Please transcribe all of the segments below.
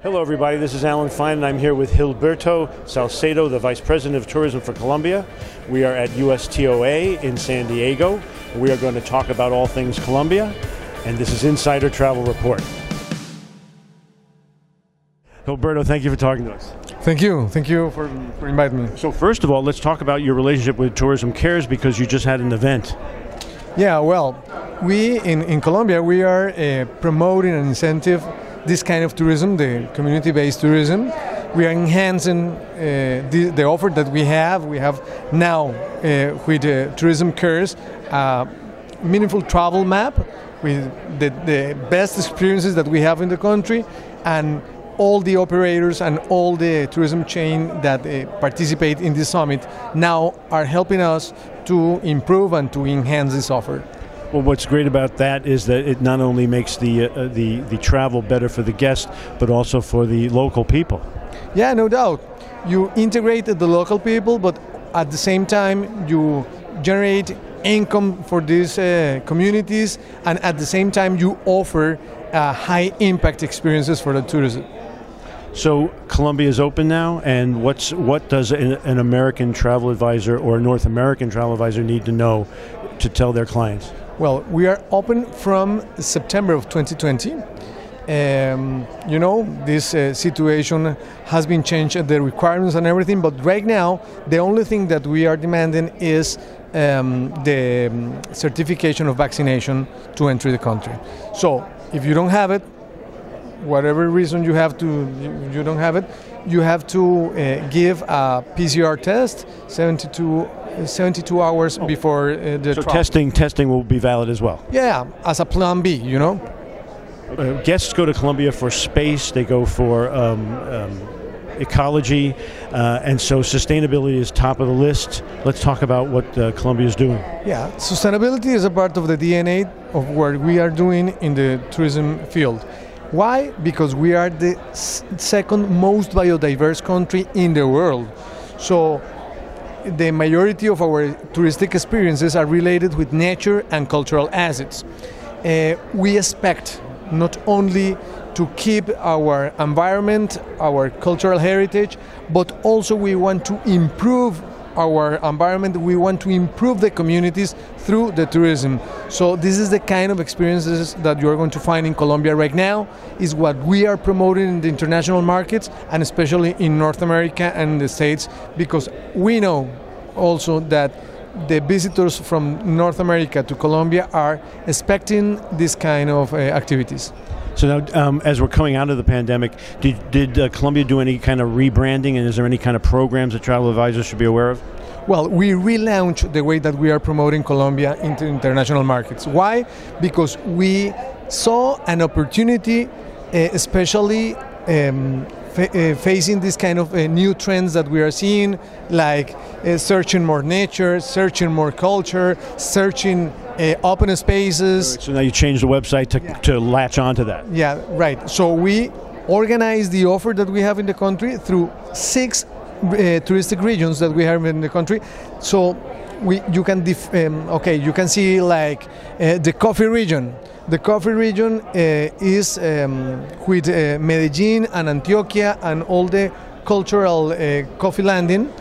Hello, everybody. This is Alan Fine, and I'm here with Gilberto Salcedo, the Vice President of Tourism for Colombia. We are at USTOA in San Diego. We are going to talk about all things Colombia, and this is Insider Travel Report. Gilberto, thank you for talking to us. Thank you. Thank you for, for inviting me. So, first of all, let's talk about your relationship with Tourism Cares because you just had an event. Yeah, well, we in, in Colombia, we are uh, promoting an incentive this kind of tourism, the community-based tourism. We are enhancing uh, the, the, offer that we have. We have now uh, with uh, Tourism Cares a meaningful travel map with the, the best experiences that we have in the country and all the operators and all the tourism chain that uh, participate in this summit now are helping us to improve and to enhance this offer. Well, what's great about that is that it not only makes the uh, the the travel better for the guest, but also for the local people. Yeah, no doubt. You integrate the local people, but at the same time you generate income for these uh, communities, and at the same time you offer uh, high impact experiences for the tourism. So Colombia is open now, and what's what does an, an American travel advisor or a North American travel advisor need to know to tell their clients? Well, we are open from September of 2020. Um, you know, this uh, situation has been changed, the requirements and everything, but right now, the only thing that we are demanding is um, the um, certification of vaccination to enter the country. So, if you don't have it, whatever reason you have to, you, don't have it, you have to uh, give a PCR test 72 72 hours oh. before uh, the so trial. testing testing will be valid as well. Yeah, as a plan B, you know. Uh, guests go to Colombia for space. They go for um, um, ecology, uh, and so sustainability is top of the list. Let's talk about what uh, Colombia is doing. Yeah, sustainability is a part of the DNA of what we are doing in the tourism field. Why? Because we are the second most biodiverse country in the world. So the majority of our touristic experiences are related with nature and cultural assets. Uh, we expect not only to keep our environment, our cultural heritage, but also we want to improve our environment, we want to improve the communities through the tourism. So this is the kind of experiences that you're going to find in Colombia right now, is what we are promoting in the international markets and especially in North America and the States, because we know also that the visitors from North America to Colombia are expecting this kind of uh, activities. So now, um, as we're coming out of the pandemic, did, did uh, Colombia do any kind of rebranding, and is there any kind of programs that travel advisors should be aware of? Well, we relaunched the way that we are promoting Colombia into international markets. Why? Because we saw an opportunity, uh, especially um, fa- uh, facing these kind of uh, new trends that we are seeing, like uh, searching more nature, searching more culture, searching uh, open spaces. So now you change the website to, yeah. to latch onto that. Yeah, right. So we organize the offer that we have in the country through six uh, touristic regions that we have in the country. So we you can def- um, okay you can see like uh, the coffee region. The coffee region uh, is um, with uh, Medellin and Antioquia and all the cultural uh, coffee landing.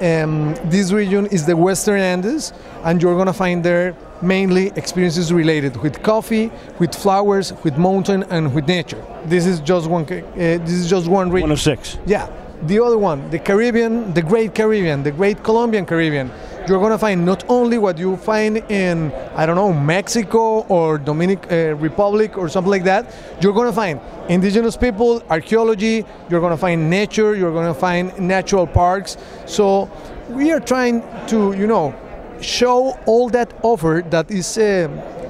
Um, this region is the Western Andes, and you're gonna find there mainly experiences related with coffee, with flowers, with mountain, and with nature. This is just one. Uh, this is just one region. One of six. Yeah. The other one, the Caribbean, the Great Caribbean, the Great Colombian Caribbean. You're gonna find not only what you find in I don't know Mexico or Dominican uh, Republic or something like that. You're gonna find indigenous people, archaeology. You're gonna find nature. You're gonna find natural parks. So we are trying to, you know, show all that offer that is uh,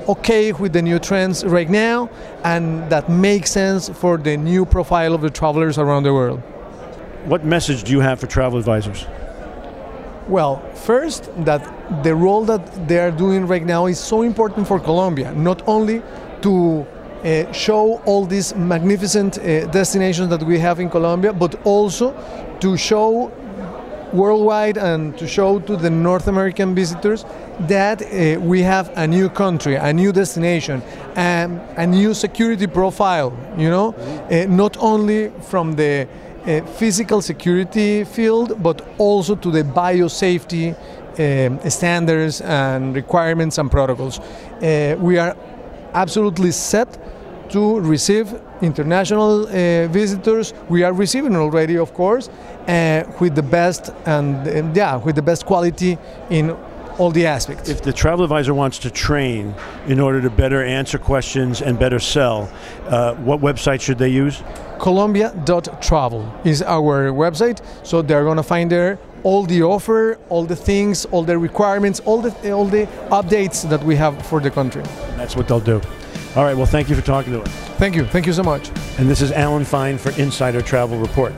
okay with the new trends right now and that makes sense for the new profile of the travelers around the world. What message do you have for travel advisors? Well, first, that the role that they are doing right now is so important for Colombia, not only to uh, show all these magnificent uh, destinations that we have in Colombia, but also to show worldwide and to show to the North American visitors that uh, we have a new country, a new destination, um, a new security profile. You know, uh, not only from the uh, physical security field, but also to the biosafety um, standards and requirements and protocols. Uh, we are absolutely set to receive international uh, visitors. We are receiving already, of course, uh, with the best and uh, yeah, with the best quality in all the aspects. If the travel advisor wants to train in order to better answer questions and better sell, uh, what website should they use? Colombia.travel is our website, so they're going to find there all the offer, all the things, all the requirements, all the all the updates that we have for the country. That's what they'll do. All right, well, thank you for talking to us. Thank you. Thank you so much. And this is Alan Fine for Insider Travel Report.